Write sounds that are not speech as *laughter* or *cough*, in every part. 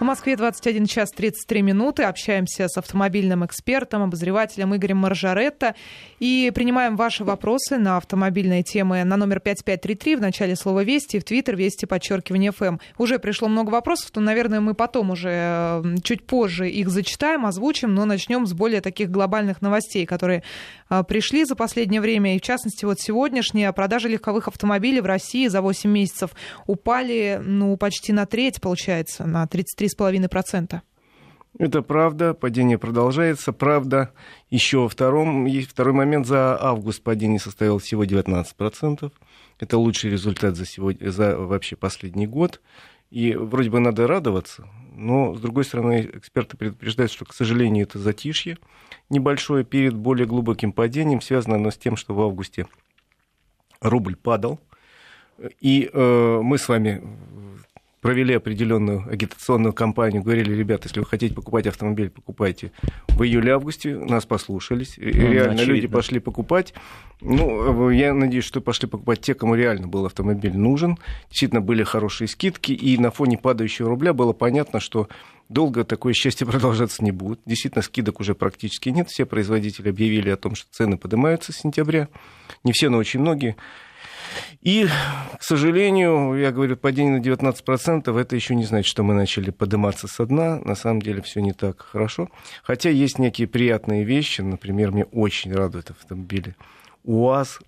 В Москве 21 час 33 минуты. Общаемся с автомобильным экспертом, обозревателем Игорем Маржаретто. И принимаем ваши вопросы на автомобильные темы на номер 5533 в начале слова «Вести» в Твиттер «Вести» подчеркивание ФМ. Уже пришло много вопросов, то, наверное, мы потом уже чуть позже их зачитаем, озвучим, но начнем с более таких глобальных новостей, которые пришли за последнее время. И, в частности, вот сегодняшние продажи легковых автомобилей в России за 8 месяцев упали ну, почти на треть, получается, на 33 3,5%. Это правда, падение продолжается. Правда, еще втором, есть второй момент, за август падение составило всего 19%. Это лучший результат за, сегодня, за вообще последний год. И вроде бы надо радоваться, но, с другой стороны, эксперты предупреждают, что, к сожалению, это затишье небольшое перед более глубоким падением. Связано оно с тем, что в августе рубль падал. И э, мы с вами провели определенную агитационную кампанию, говорили, ребята, если вы хотите покупать автомобиль, покупайте в июле-августе, нас послушались, ну, реально очевидно. люди пошли покупать. Ну, я надеюсь, что пошли покупать те, кому реально был автомобиль нужен. Действительно, были хорошие скидки, и на фоне падающего рубля было понятно, что долго такое счастье *laughs* продолжаться не будет. Действительно, скидок уже практически нет. Все производители объявили о том, что цены поднимаются с сентября. Не все, но очень многие. И, к сожалению, я говорю, падение на 19% это еще не значит, что мы начали подниматься со дна. На самом деле все не так хорошо. Хотя есть некие приятные вещи. Например, мне очень радуют автомобили УАЗ,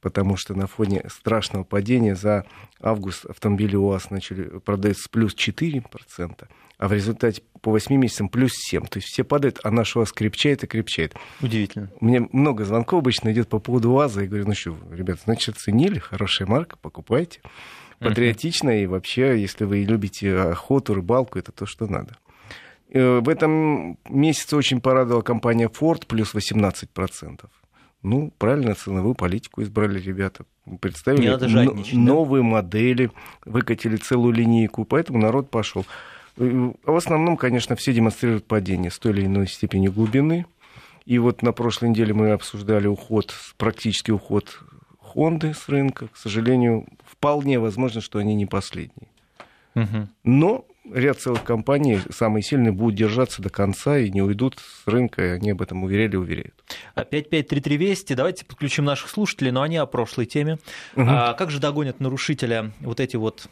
потому что на фоне страшного падения за август автомобили УАЗ начали продаться с плюс 4%, а в результате по 8 месяцам плюс 7. То есть все падают, а наш УАЗ крепчает и крепчает. Удивительно. У меня много звонков обычно идет по поводу УАЗа. Я говорю, ну что, ребята, значит, ценили, хорошая марка, покупайте. Патриотично, и вообще, если вы любите охоту, рыбалку, это то, что надо. Э, в этом месяце очень порадовала компания Ford, плюс 18%. Ну, правильно, ценовую политику избрали ребята. Представили новые да? модели, выкатили целую линейку, поэтому народ пошел. Э, в основном, конечно, все демонстрируют падение с той или иной степени глубины. И вот на прошлой неделе мы обсуждали уход, практически уход Хонды с рынка. К сожалению, вполне возможно, что они не последние. Угу. Но ряд целых компаний, самые сильные, будут держаться до конца и не уйдут с рынка, и они об этом уверяли и уверяют. 5533 Вести, давайте подключим наших слушателей, но они о прошлой теме. Угу. А как же догонят нарушителя вот эти вот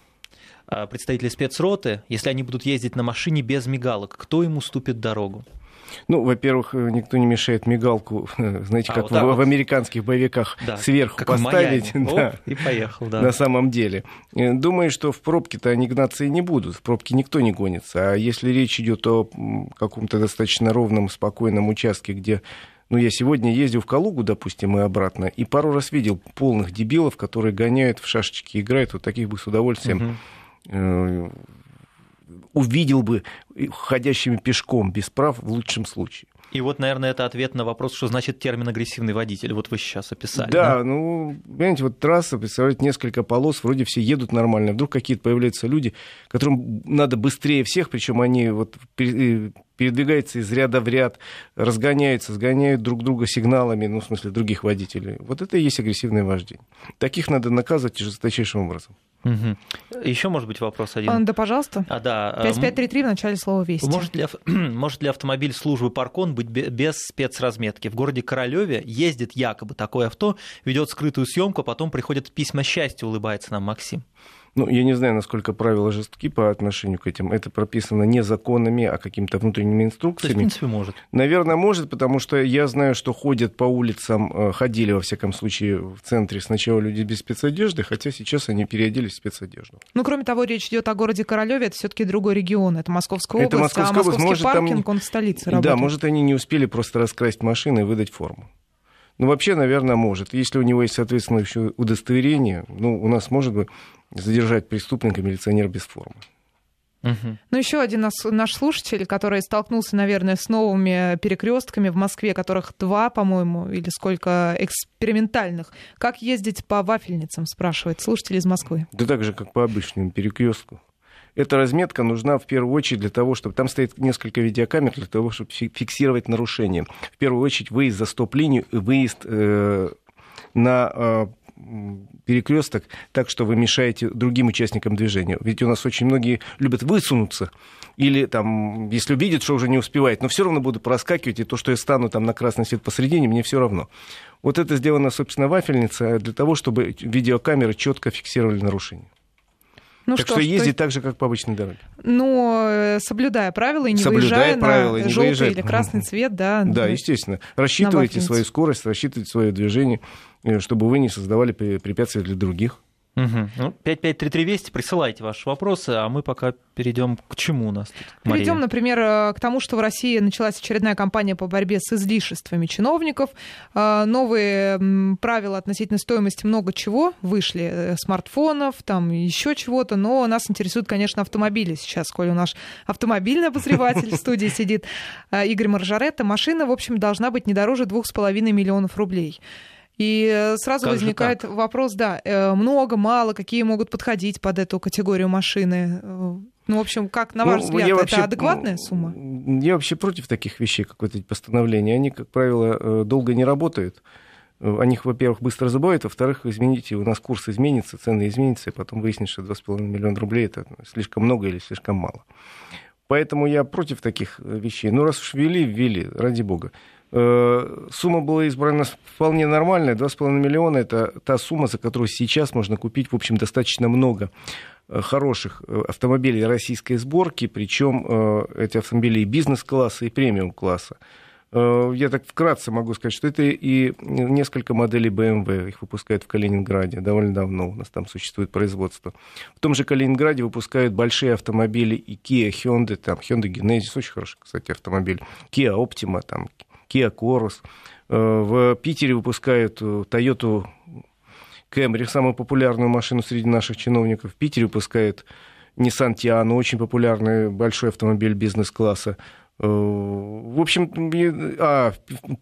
а, представители спецроты, если они будут ездить на машине без мигалок, кто им уступит дорогу? Ну, во-первых, никто не мешает мигалку, *laughs* знаете, а, как вот в, в американских боевиках да, сверху поставить. *laughs* Да, Оп, и поехал, да. На самом деле. Э, думаю, что в пробке-то они гнаться и не будут. В пробке никто не гонится. А если речь идет о каком-то достаточно ровном, спокойном участке, где ну, я сегодня ездил в Калугу, допустим, и обратно, и пару раз видел полных дебилов, которые гоняют в шашечки, играют. Вот таких бы с удовольствием угу Э, увидел бы ходящими пешком без прав в лучшем случае. И вот, наверное, это ответ на вопрос, что значит термин агрессивный водитель. Вот вы сейчас описали. Да, да? ну, понимаете, вот трасса, представляете, несколько полос, вроде все едут нормально. Вдруг какие-то появляются люди, которым надо быстрее всех, причем они вот э, передвигаются из ряда в ряд, разгоняются, сгоняют друг друга сигналами, ну, в смысле, других водителей. Вот это и есть агрессивное вождение. Таких надо наказывать жесточайшим образом. Угу. Еще, может быть, вопрос один. Да, пожалуйста. А, да. 5533 в начале слова «Вести». Может ли, может ли автомобиль службы Паркон быть без спецразметки? В городе Королеве ездит якобы такое авто, ведет скрытую съемку, а потом приходят письма счастья, улыбается нам Максим. Ну, я не знаю, насколько правила жестки по отношению к этим. Это прописано не законами, а какими-то внутренними инструкциями. То есть, в принципе, может. Наверное, может, потому что я знаю, что ходят по улицам, э, ходили, во всяком случае, в центре сначала люди без спецодежды, хотя сейчас они переоделись в спецодежду. Ну, кроме того, речь идет о городе Королеве, это все-таки другой регион, это Московская область, это Московская а Московский может, паркинг, там... он в столице работает. Да, может, они не успели просто раскрасить машины и выдать форму. Ну, вообще, наверное, может. Если у него есть соответствующее удостоверение, ну, у нас может быть задержать преступника милиционер без формы. Угу. Ну, еще один наш, наш слушатель, который столкнулся, наверное, с новыми перекрестками в Москве, которых два, по-моему, или сколько экспериментальных. Как ездить по вафельницам, спрашивает слушатель из Москвы. Да так же, как по обычному перекрестку. Эта разметка нужна в первую очередь для того, чтобы... Там стоит несколько видеокамер для того, чтобы фиксировать нарушения. В первую очередь выезд за стоп-линию выезд э, на э, перекресток так, что вы мешаете другим участникам движения. Ведь у нас очень многие любят высунуться или там, если увидят, что уже не успевает, но все равно буду проскакивать, и то, что я стану там на красный свет посередине, мне все равно. Вот это сделано, собственно, вафельница для того, чтобы видеокамеры четко фиксировали нарушения. Ну так что, что ездить то... так же, как по обычной дороге. Но э, соблюдая правила и не соблюдая выезжая правила, на не желтый выезжать. или красный цвет, да. Да, естественно. Рассчитывайте свою скорость, рассчитывайте свое движение, э, чтобы вы не создавали препятствия для других. Угу. Ну, 553320, присылайте ваши вопросы, а мы пока перейдем к чему у нас тут. Перейдем, например, э, к тому, что в России началась очередная кампания по борьбе с излишествами чиновников. Э, новые правила относительно стоимости много чего вышли, э, смартфонов, там еще чего-то, но нас интересуют, конечно, автомобили сейчас, коль у нас автомобильный обозреватель в студии сидит Игорь Маржаретта. Машина, в общем, должна быть не дороже 2,5 миллионов рублей. И э, сразу как возникает вопрос, да, э, много, мало, какие могут подходить под эту категорию машины. Э, ну, в общем, как, на ваш ну, взгляд, это вообще, адекватная сумма? Я вообще против таких вещей, как вот эти постановления. Они, как правило, долго не работают. О них, во-первых, быстро забывают, во-вторых, извините, у нас курс изменится, цены изменятся, и потом выяснится, что 2,5 миллиона рублей это слишком много или слишком мало. Поэтому я против таких вещей. Ну, раз уж ввели, ввели, ради бога. Э, сумма была избрана вполне нормальная. 2,5 миллиона – это та сумма, за которую сейчас можно купить, в общем, достаточно много э, хороших э, автомобилей российской сборки, причем эти автомобили и бизнес-класса, и премиум-класса. Я так вкратце могу сказать, что это и несколько моделей BMW, их выпускают в Калининграде довольно давно, у нас там существует производство. В том же Калининграде выпускают большие автомобили и Kia, Hyundai, там Hyundai Genesis, очень хороший, кстати, автомобиль, Kia Optima, там Kia Coros. Э, в Питере выпускают э, Toyota Camry, самую популярную машину среди наших чиновников. В Питере выпускают Nissan Tiano, очень популярный большой автомобиль бизнес-класса. Э, в общем, а,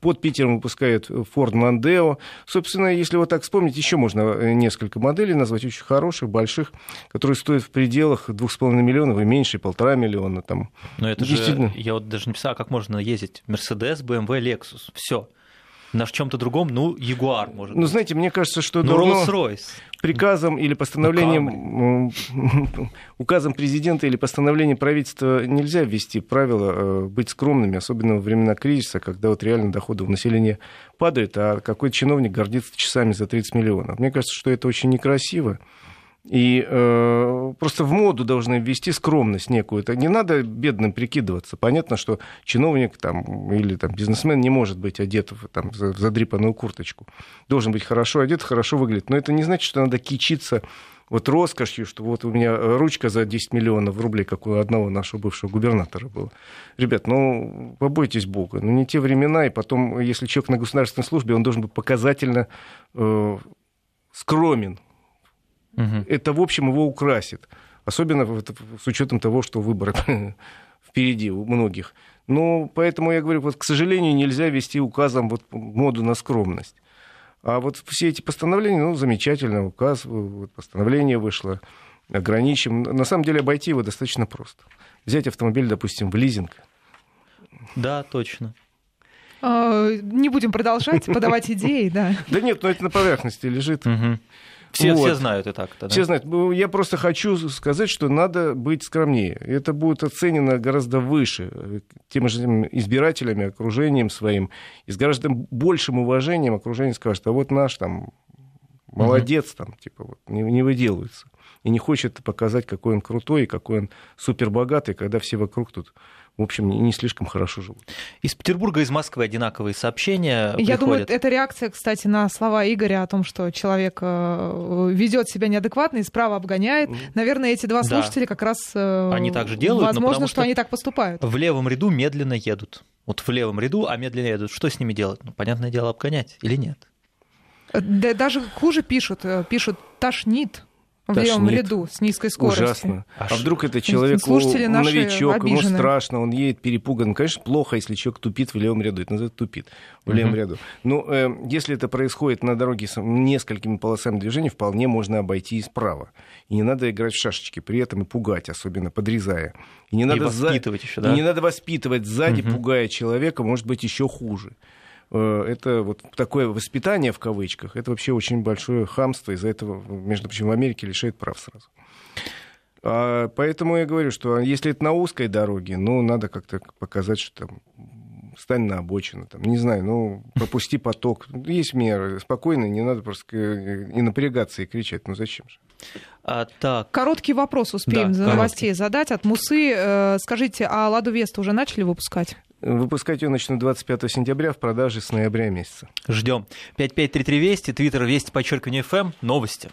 под Питером выпускают Ford Mondeo. Собственно, если вот так вспомнить, еще можно несколько моделей назвать, очень хороших, больших, которые стоят в пределах 2,5 миллионов и меньше, полтора миллиона. Там. Но это же, я вот даже не писал, как можно ездить Mercedes, BMW, Lexus, все на чем-то другом, ну, Ягуар, может Ну, знаете, мне кажется, что ну, Rolls-Royce. приказом или постановлением, ну, *laughs* указом президента или постановлением правительства нельзя ввести правила э, быть скромными, особенно во времена кризиса, когда вот реально доходы у населения падают, а какой-то чиновник гордится часами за 30 миллионов. Мне кажется, что это очень некрасиво. И э, просто в моду должны ввести скромность некую. Это не надо бедным прикидываться. Понятно, что чиновник там, или там, бизнесмен не может быть одет в, там, в задрипанную курточку. Должен быть хорошо одет, хорошо выглядит. Но это не значит, что надо кичиться вот роскошью, что вот у меня ручка за 10 миллионов рублей, как у одного нашего бывшего губернатора было. Ребят, ну, побойтесь Бога. Ну, не те времена, и потом, если человек на государственной службе, он должен быть показательно э, скромен Угу. Это, в общем, его украсит. Особенно с учетом того, что выборы *laughs* впереди у многих. Но поэтому я говорю, вот, к сожалению, нельзя вести указом вот, моду на скромность. А вот все эти постановления, ну, замечательно, указ, вот, постановление вышло, ограничим. На самом деле обойти его достаточно просто. Взять автомобиль, допустим, в лизинг. Да, точно. А, не будем продолжать, подавать *laughs* идеи, да. Да нет, но это на поверхности лежит. Все, вот. все знают и так. Да? Все знают. Ну, я просто хочу сказать, что надо быть скромнее. Это будет оценено гораздо выше э, теми же избирателями, окружением своим. И с гораздо большим уважением окружение скажет, а вот наш там молодец, там, типа, вот, не, не выделывается. И не хочет показать, какой он крутой, и какой он супербогатый, когда все вокруг тут в общем, не слишком хорошо живут. Из Петербурга, из Москвы одинаковые сообщения. Я приходят. думаю, это реакция, кстати, на слова Игоря о том, что человек э, ведет себя неадекватно и справа обгоняет. Наверное, эти два слушателя да. как раз э, они так же делают, возможно, но что, что они так поступают. В левом ряду медленно едут. Вот в левом ряду, а медленно едут. Что с ними делать? Ну, понятное дело, обгонять или нет? Да, даже хуже пишут. Э, пишут «тошнит» в левом ряду с низкой скоростью. Ужасно. А, а вдруг это человек Слушатели новичок, ему страшно, он едет перепуган. Конечно, плохо, если человек тупит в левом ряду. Это называется тупит в левом угу. ряду. Но э, если это происходит на дороге с несколькими полосами движения, вполне можно обойти и справа. И не надо играть в шашечки, при этом и пугать, особенно подрезая. И не надо воспитывать за... еще, да? И не надо воспитывать сзади, угу. пугая человека, может быть, еще хуже. Э, это вот такое воспитание в кавычках, это вообще очень большое хамство, из-за этого, между прочим, в Америке лишает прав сразу. А, поэтому я говорю, что если это на узкой дороге, ну, надо как-то показать, что там стань на обочину, там, не знаю, ну, пропусти поток. Есть меры, спокойно, не надо просто и напрягаться, и кричать, ну зачем же? А, так. Короткий вопрос успеем да, за новостей задать от Мусы. Э, скажите, а Ладу Веста уже начали выпускать? Выпускать ее начнут 25 сентября, в продаже с ноября месяца. Ждем. 5533 Вести, Твиттер Вести, подчеркивание ФМ, новости.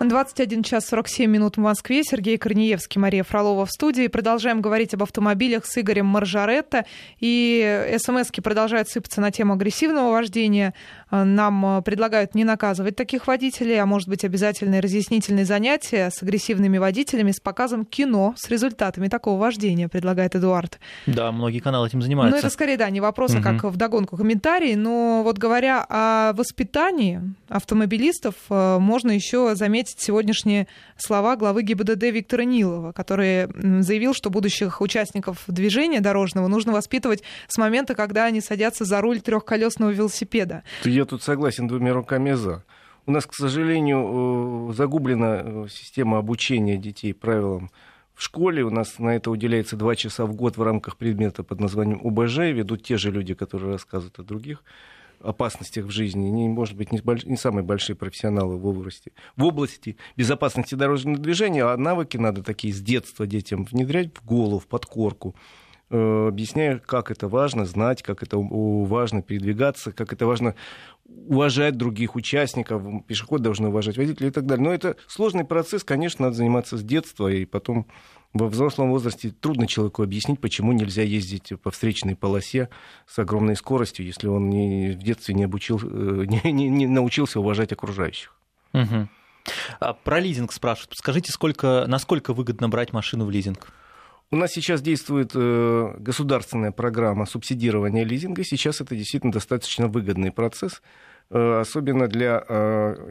21 час 47 минут в Москве. Сергей Корнеевский, Мария Фролова в студии. Продолжаем говорить об автомобилях с Игорем Маржаретто. И смс продолжают сыпаться на тему агрессивного вождения. Нам предлагают не наказывать таких водителей, а может быть обязательные разъяснительные занятия с агрессивными водителями с показом кино с результатами такого вождения, предлагает Эдуард. Да, многие каналы этим занимаются. Ну, это скорее, да, не вопрос, а как в догонку комментарий. Но вот говоря о воспитании автомобилистов, э, можно еще заметить заметить сегодняшние слова главы ГИБДД Виктора Нилова, который заявил, что будущих участников движения дорожного нужно воспитывать с момента, когда они садятся за руль трехколесного велосипеда. Я тут согласен двумя руками за. У нас, к сожалению, э, загублена э, система обучения детей правилам в школе. У нас на это уделяется два часа в год в рамках предмета под названием ОБЖ. Ведут те же люди, которые рассказывают о других опасностях в жизни, не, может быть, не, больш... не самые большие профессионалы в области, в области безопасности дорожного движения, а навыки надо такие с детства детям внедрять в голову, в подкорку, э, объясняя, как это важно знать, как это важно передвигаться, как это важно уважать других участников, пешеходы должны уважать водителей и так далее. Но это сложный процесс, конечно, надо заниматься с детства, и потом во взрослом возрасте трудно человеку объяснить, почему нельзя ездить по встречной полосе с огромной скоростью, если он не, в детстве не, обучил, э, *laughs* не, не, не научился уважать окружающих. Угу. А про лизинг спрашивают. Скажите, сколько, насколько выгодно брать машину в лизинг? У нас сейчас действует э, государственная программа субсидирования лизинга. Сейчас это действительно достаточно выгодный процесс, э, особенно для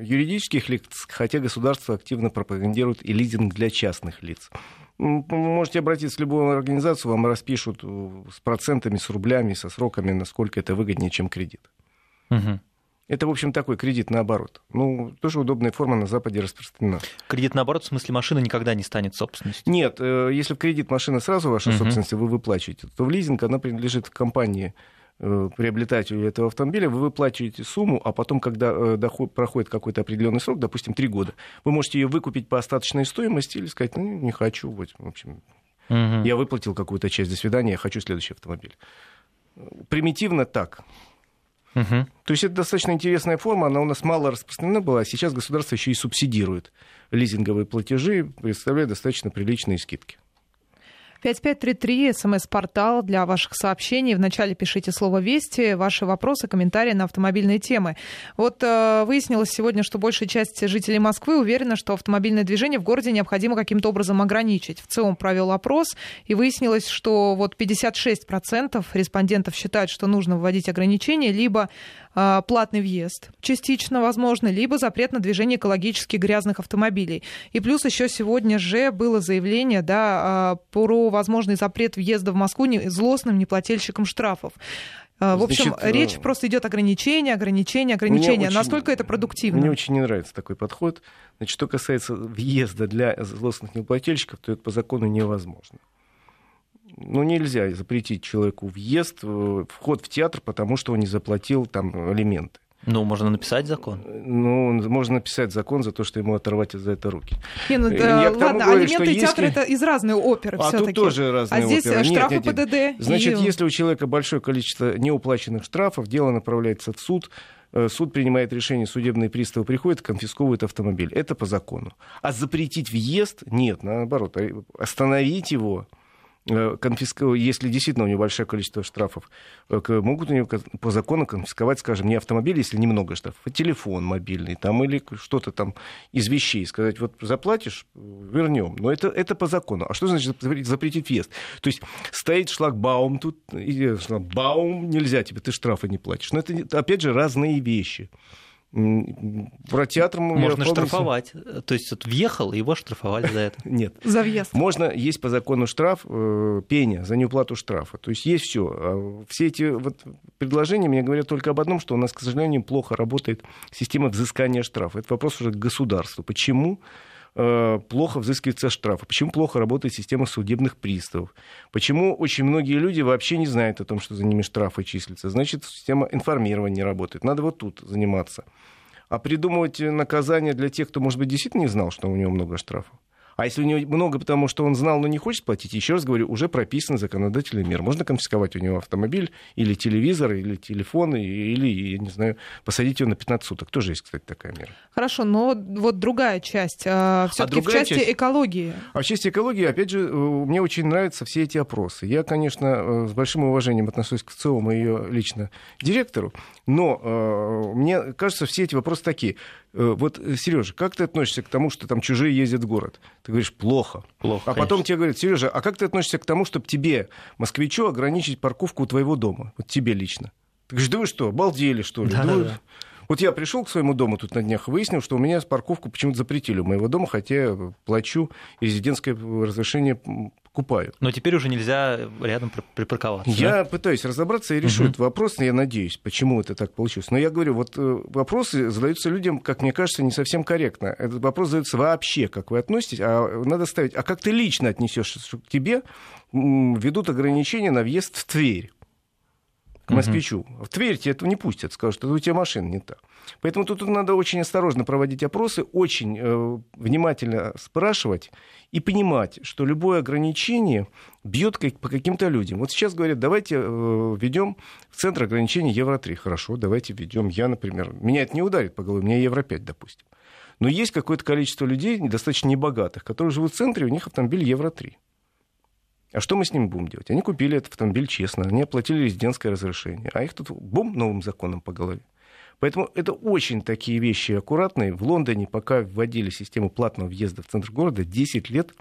юридических лиц, хотя государство активно пропагандирует и лизинг для частных лиц. Можете обратиться в любую организацию, вам распишут э, с процентами, с рублями, со сроками, насколько это выгоднее, чем кредит. Угу. Это, в общем, такой кредит наоборот. Ну, тоже удобная форма на Западе распространена. Кредит наоборот, в смысле машина никогда не станет собственностью? Нет, э, если в кредит машина сразу ваша угу. собственность, вы выплачиваете, то в лизинг она принадлежит компании, приобретателю этого автомобиля, вы выплачиваете сумму, а потом, когда э, доход, проходит какой-то определенный срок, допустим, три года, вы можете ее выкупить по остаточной стоимости или сказать, ну, не хочу, вот, в общем, угу. я выплатил какую-то часть, до свидания, я хочу следующий автомобиль. Примитивно так. Угу. То есть это достаточно интересная форма, она у нас мало распространена была, а сейчас государство еще и субсидирует лизинговые платежи, представляя достаточно приличные скидки. 5533, смс-портал для ваших сообщений. Вначале пишите слово «Вести», ваши вопросы, комментарии на автомобильные темы. Вот э, выяснилось сегодня, что большая часть жителей Москвы уверена, что автомобильное движение в городе необходимо каким-то образом ограничить. В целом провел опрос, и выяснилось, что вот 56% респондентов считают, что нужно вводить ограничения, либо платный въезд частично возможно, либо запрет на движение экологически грязных автомобилей. И плюс еще сегодня же было заявление да, э, про возможный запрет въезда в Москву злостным неплательщикам штрафов. А, в общем, Значит, речь просто идет ограничения, ограничения, ограничения. Очень, Настолько это продуктивно. Мне очень не нравится такой подход. Значит, что касается въезда для злостных неплательщиков, то это по закону невозможно. Ну, нельзя запретить человеку въезд, э, вход в театр, потому что он не заплатил там элементы. Ну, можно написать закон. Ну, можно написать закон за то, что ему оторвать за это руки. Не, ну, да, ладно, говорю, алименты и театр если... это из разной оперы А тут тоже разные А здесь оперы. штрафы нет, нет, нет. ПДД. Значит, и... если у человека большое количество неуплаченных штрафов, дело направляется в суд, э, суд принимает решение, судебные приставы приходят, конфисковывают автомобиль. Это по закону. А запретить въезд? Нет, наоборот, а остановить его Э, конфисковать, если действительно у него большое количество штрафов, э, могут у него по закону конфисковать, скажем, не автомобиль, если немного штрафов, а телефон мобильный там, или что-то там из вещей. Сказать, вот заплатишь, вернем. Но это, это по закону. А что значит запретить въезд? То есть стоит шлагбаум тут, и шлагбаум нельзя тебе, ты штрафы не платишь. Но это, опять же, разные вещи. Про театр Можно штрафовать. То есть вот въехал, его штрафовали за это. *laughs* Нет. За въезд. Можно, есть по закону штраф, э, пеня за неуплату штрафа. То есть есть все. А все эти вот предложения мне говорят только об одном, что у нас, к сожалению, плохо работает система взыскания штрафа. Это вопрос уже к государству. Почему? Плохо взыскиваются штрафы, почему плохо работает система судебных приставов, почему очень многие люди вообще не знают о том, что за ними штрафы числятся. Значит, система информирования не работает. Надо вот тут заниматься. А придумывать наказание для тех, кто, может быть, действительно не знал, что у него много штрафов. А если у него много, потому что он знал, но не хочет платить, еще раз говорю, уже прописан законодательный мер. Можно конфисковать у него автомобиль или телевизор, или телефон, или, я не знаю, посадить его на 15 суток. Тоже есть, кстати, такая мера. Хорошо, но вот другая часть. А, Все-таки а в части часть... экологии. А в части экологии, опять же, э, мне очень нравятся все эти опросы. Я, конечно, э, с большим уважением отношусь к ЦИОМ и ее лично директору, но э, мне кажется, все эти вопросы такие. Э, вот, э, Сережа, как ты относишься к тому, что там чужие ездят в город? Ты говоришь, плохо. Плохо. А потом тебе говорят, Сережа, а как ты относишься к тому, чтобы тебе, москвичу, ограничить парковку у твоего дома? Вот тебе лично. Ты говоришь, да вы что, обалдели, что ли? Да, да, да. Вот я пришел к своему дому тут на днях, выяснил, что у меня парковку почему-то запретили у моего дома, хотя я плачу резидентское разрешение покупаю. Но теперь уже нельзя рядом припарковаться. Я да? пытаюсь разобраться и решу угу. этот вопрос, я надеюсь, почему это так получилось. Но я говорю, вот э, вопросы задаются людям, как мне кажется, не совсем корректно. Этот вопрос задается вообще, как вы относитесь, а надо ставить, а как ты лично отнесешься, что к тебе ведут ограничения на въезд в Тверь к москвичу. Угу. В Тверь тебе этого не пустят, скажут, что у тебя машина не та. Поэтому тут надо очень осторожно проводить опросы, очень э, внимательно спрашивать и понимать, что любое ограничение бьет как, по каким-то людям. Вот сейчас говорят, давайте э, введем в центр ограничений Евро-3. Хорошо, давайте введем. Я, например, меня это не ударит по голове, у меня Евро-5, допустим. Но есть какое-то количество людей, достаточно небогатых, которые живут в центре, у них автомобиль Евро-3. А что мы с ними будем делать? Они купили этот автомобиль честно, они оплатили резидентское разрешение, а их тут бум новым законом по голове. Поэтому это очень такие вещи аккуратные. В Лондоне, пока вводили систему платного въезда в центр города, 10 лет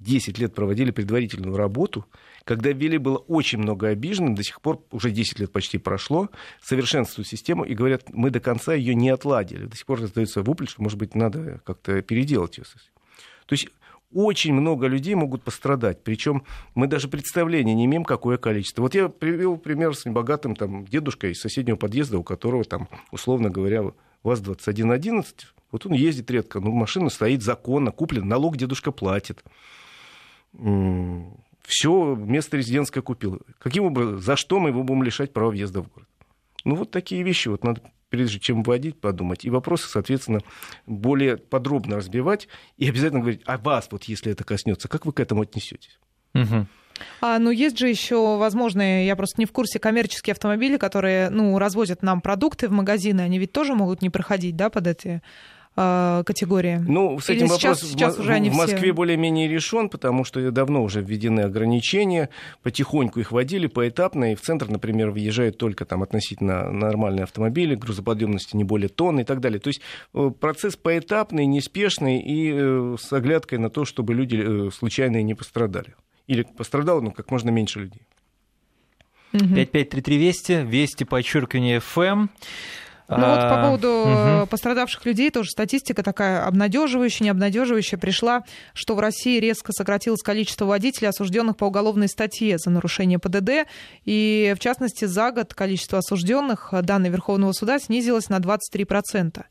10 лет проводили предварительную работу. Когда ввели, было очень много обиженных. До сих пор, уже 10 лет почти прошло, совершенствуют систему и говорят, мы до конца ее не отладили. До сих пор раздается вопль, что, может быть, надо как-то переделать ее. То есть очень много людей могут пострадать. Причем мы даже представления не имеем, какое количество. Вот я привел пример с небогатым там, дедушкой из соседнего подъезда, у которого там, условно говоря, ВАЗ-2111. Вот он ездит редко, но машина стоит законно, куплен, налог дедушка платит. Все, место резидентское купил. Каким образом, за что мы его будем лишать права въезда в город? Ну, вот такие вещи вот надо прежде чем вводить, подумать. И вопросы, соответственно, более подробно разбивать и обязательно говорить, а вас, вот если это коснется, как вы к этому отнесетесь? Угу. А, ну, есть же еще, возможно, я просто не в курсе, коммерческие автомобили, которые, ну, развозят нам продукты в магазины, они ведь тоже могут не проходить, да, под эти э, категории? Ну, с этим вопрос сейчас, сейчас уже в Москве все... более-менее решен, потому что давно уже введены ограничения, потихоньку их вводили поэтапно, и в центр, например, въезжают только там относительно нормальные автомобили, грузоподъемности не более тонны и так далее. То есть э, процесс поэтапный, неспешный и э, с оглядкой на то, чтобы люди э, случайно не пострадали. Или пострадало, но как можно меньше людей. 5533 Вести, Вести, подчеркивание ФМ. Ну вот по а, поводу угу. пострадавших людей тоже статистика такая обнадеживающая, необнадеживающая пришла, что в России резко сократилось количество водителей, осужденных по уголовной статье за нарушение ПДД. И в частности, за год количество осужденных данной Верховного суда снизилось на 23%.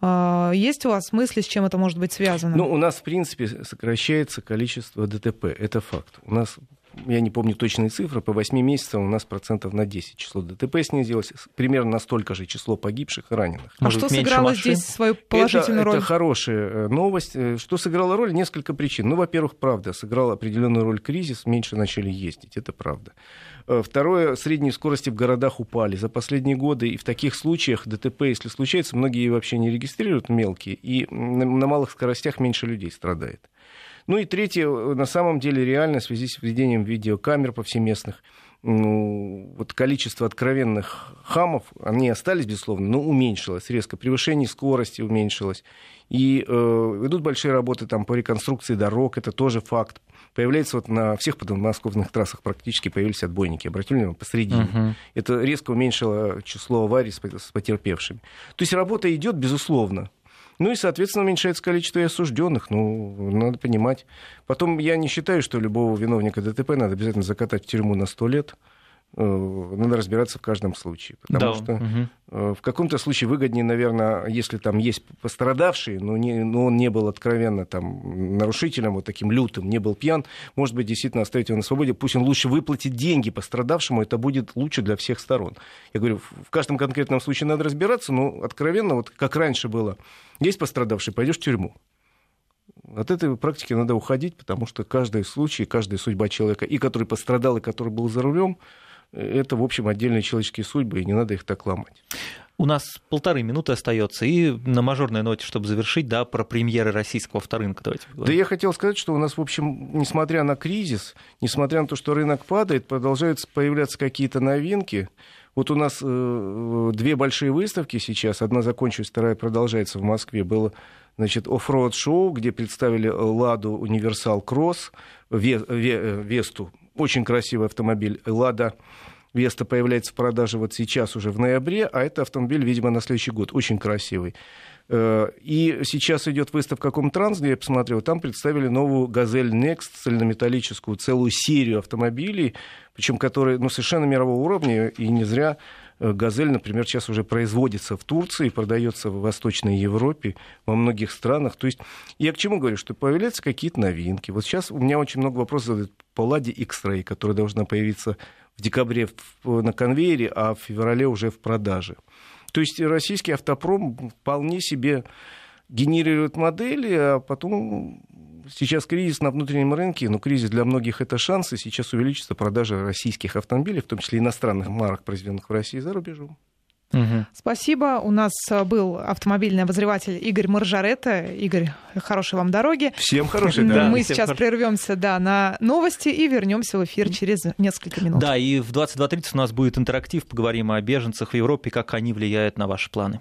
А, есть у вас мысли, с чем это может быть связано? Ну, у нас, в принципе, сокращается количество ДТП. Это факт. У нас я не помню точные цифры, по 8 месяцам у нас процентов на 10 число ДТП снизилось, примерно настолько же число погибших и раненых. А Может, что сыграло машин? здесь свою положительную это, роль? Это хорошая э, новость. Э, что сыграло роль? Несколько причин. Ну, во-первых, правда, сыграл определенную роль кризис, меньше начали ездить, это правда. Э, второе, средние скорости в городах упали. За последние годы и в таких случаях ДТП, если случается, многие вообще не регистрируют мелкие, и на малых скоростях меньше людей страдает. Ну и третье, на самом деле реально в связи с введением видеокамер повсеместных, ну, вот количество откровенных хамов, они остались, безусловно, но уменьшилось резко. Превышение скорости уменьшилось. И э, идут большие работы там, по реконструкции дорог, это тоже факт. появляется вот на всех подмосковных трассах практически появились отбойники. Обратили внимание, посредине. Uh-huh. Это резко уменьшило число аварий с потерпевшими. То есть работа идет, безусловно. Ну и, соответственно, уменьшается количество и осужденных. Ну, надо понимать. Потом я не считаю, что любого виновника ДТП надо обязательно закатать в тюрьму на сто лет. Э, надо разбираться в каждом случае. Потому да. что угу. в каком-то случае выгоднее, наверное, если там есть пострадавший, но, не, но он не был откровенно там, нарушителем, вот таким лютым, не был пьян, может быть, действительно оставить его на свободе, пусть он лучше выплатит деньги пострадавшему, это будет лучше для всех сторон. Я говорю, в каждом конкретном случае надо разбираться, но откровенно, вот как раньше было, есть пострадавший, пойдешь в тюрьму. От этой практики надо уходить, потому что каждый случай, каждая судьба человека, и который пострадал, и который был за рулем, это, в общем, отдельные человеческие судьбы, и не надо их так ломать. У нас полторы минуты остается, и на мажорной ноте, чтобы завершить, да, про премьеры российского авторынка давайте поговорим. Да я хотел сказать, что у нас, в общем, несмотря на кризис, несмотря на то, что рынок падает, продолжают появляться какие-то новинки. Вот у нас э, две большие выставки сейчас, одна закончилась, вторая продолжается в Москве. Было значит, оффроуд шоу, где представили Ладу Универсал Кросс, Весту очень красивый автомобиль. Лада Веста появляется в продаже вот сейчас уже в ноябре, а это автомобиль, видимо, на следующий год. Очень красивый. Э, и сейчас идет выставка Комтранс, где я посмотрел, там представили новую «Газель Next», цельнометаллическую, целую серию автомобилей, причем которые ну, совершенно мирового уровня, и не зря газель, например, сейчас уже производится в Турции, продается в Восточной Европе, во многих странах. То есть я к чему говорю, что появляются какие-то новинки. Вот сейчас у меня очень много вопросов задают по Ладе X-Ray, которая должна появиться в декабре на конвейере, а в феврале уже в продаже. То есть российский автопром вполне себе генерирует модели, а потом сейчас кризис на внутреннем рынке, но кризис для многих это шанс, и сейчас увеличится продажа российских автомобилей, в том числе иностранных марок, произведенных в России за рубежом. Угу. Спасибо. У нас э, был автомобильный обозреватель Игорь Маржарета. Игорь, хорошей вам дороги. Всем хорошей *laughs* дороги. Мы сейчас хорош... прервемся да, на новости и вернемся в эфир через несколько минут. Да, и в 22.30 у нас будет интерактив. Поговорим о беженцах в Европе, как они влияют на ваши планы.